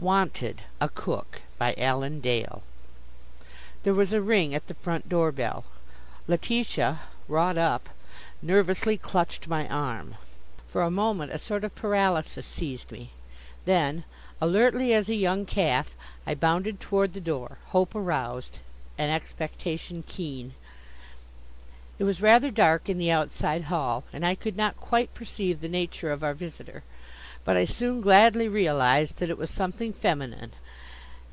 WANTED A COOK by Alan Dale There was a ring at the front door bell. Letitia, wrought up, nervously clutched my arm. For a moment a sort of paralysis seized me. Then, alertly as a young calf, I bounded toward the door, hope aroused, and expectation keen. It was rather dark in the outside hall, and I could not quite perceive the nature of our visitor. But I soon gladly realized that it was something feminine,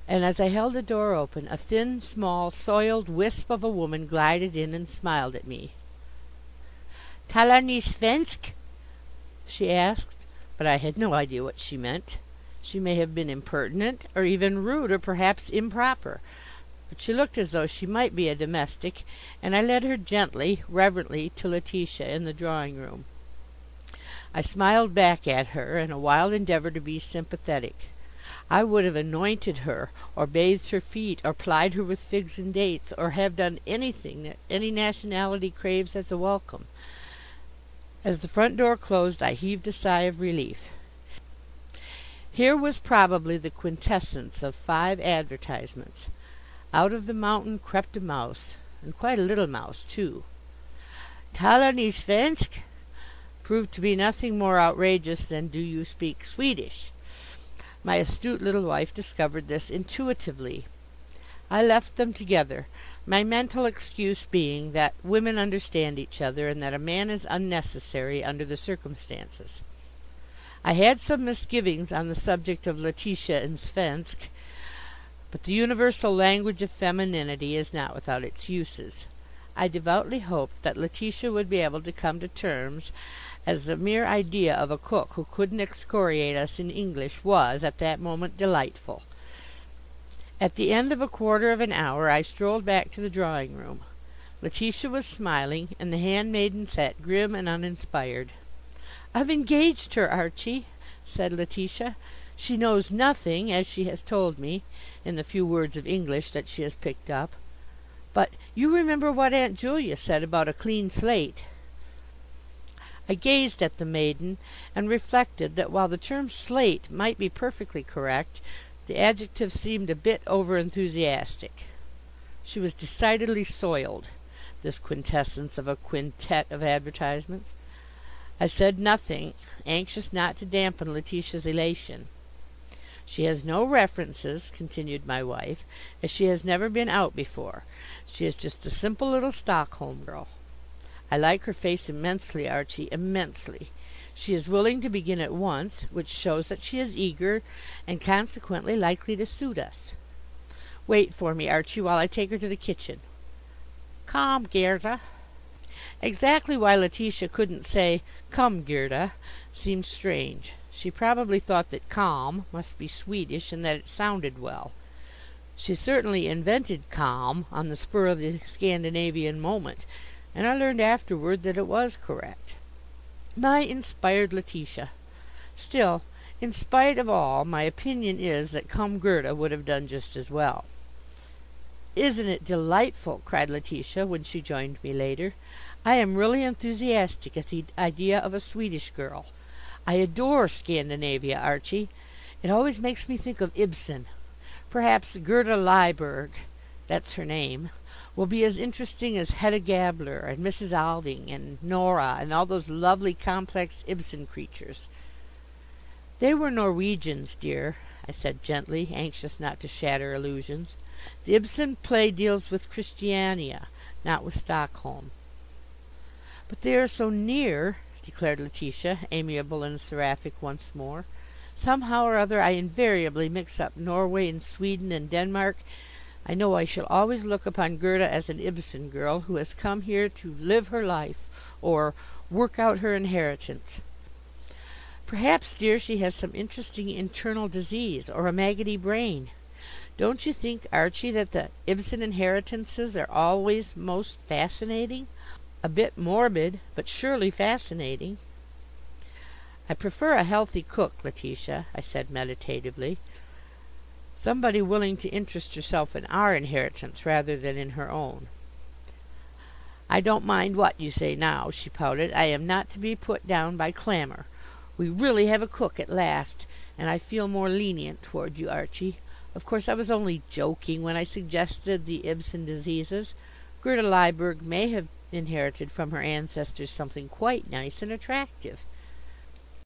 and as I held the door open, a thin, small, soiled wisp of a woman glided in and smiled at me. "Talar svensk?" she asked, but I had no idea what she meant. She may have been impertinent, or even rude, or perhaps improper, but she looked as though she might be a domestic, and I led her gently, reverently to Letitia in the drawing room. I smiled back at her in a wild endeavor to be sympathetic. I would have anointed her, or bathed her feet, or plied her with figs and dates, or have done anything that any nationality craves as a welcome. As the front door closed I heaved a sigh of relief. Here was probably the quintessence of five advertisements. Out of the mountain crept a mouse, and quite a little mouse, too. "Talar ni svensk?" Proved to be nothing more outrageous than "Do you speak Swedish?" My astute little wife discovered this intuitively. I left them together, my mental excuse being that women understand each other, and that a man is unnecessary under the circumstances. I had some misgivings on the subject of Letitia and Svensk, but the universal language of femininity is not without its uses. I devoutly hoped that Letitia would be able to come to terms as the mere idea of a cook who couldn't excoriate us in English was, at that moment, delightful. At the end of a quarter of an hour I strolled back to the drawing room. Letitia was smiling, and the handmaiden sat grim and uninspired. "I've engaged her, Archie," said Letitia. "She knows nothing, as she has told me, in the few words of English that she has picked up. But you remember what Aunt Julia said about a clean slate." I gazed at the maiden, and reflected that while the term slate might be perfectly correct, the adjective seemed a bit over enthusiastic. She was decidedly soiled, this quintessence of a quintet of advertisements. I said nothing, anxious not to dampen Letitia's elation. "She has no references," continued my wife, "as she has never been out before. She is just a simple little Stockholm girl. I like her face immensely, Archie, immensely. She is willing to begin at once, which shows that she is eager, and consequently likely to suit us. Wait for me, Archie, while I take her to the kitchen. Come, Gerda." Exactly why Letitia couldn't say "Come, Gerda," seemed strange. She probably thought that "Kom" must be Swedish, and that it sounded well. She certainly invented "Kom" on the spur of the Scandinavian moment and I learned afterward that it was correct. My inspired Letitia! Still, in spite of all, my opinion is that Come Gerda would have done just as well. "Isn't it delightful?" cried Letitia, when she joined me later. "I am really enthusiastic at the idea of a Swedish girl. I adore Scandinavia, Archie. It always makes me think of Ibsen. Perhaps Gerda Lyberg that's her name will be as interesting as Hedda Gabler and Mrs. Alving and Nora and all those lovely complex Ibsen creatures." "They were Norwegians, dear," I said gently, anxious not to shatter illusions. "The Ibsen play deals with Christiania, not with Stockholm." "But they are so near," declared Letitia, amiable and seraphic once more. "Somehow or other I invariably mix up Norway and Sweden and Denmark I know I shall always look upon Gerda as an Ibsen girl who has come here to live her life, or work out her inheritance. Perhaps, dear, she has some interesting internal disease, or a maggoty brain. Don't you think, Archie, that the Ibsen inheritances are always most fascinating? A bit morbid, but surely fascinating." "I prefer a healthy cook, Letitia," I said meditatively. Somebody willing to interest herself in our inheritance rather than in her own. "I don't mind what you say now," she pouted. "I am not to be put down by clamour. We really have a cook at last. and I feel more lenient toward you, Archie. Of course I was only joking when I suggested the Ibsen diseases. Gerda Lyberg may have inherited from her ancestors something quite nice and attractive.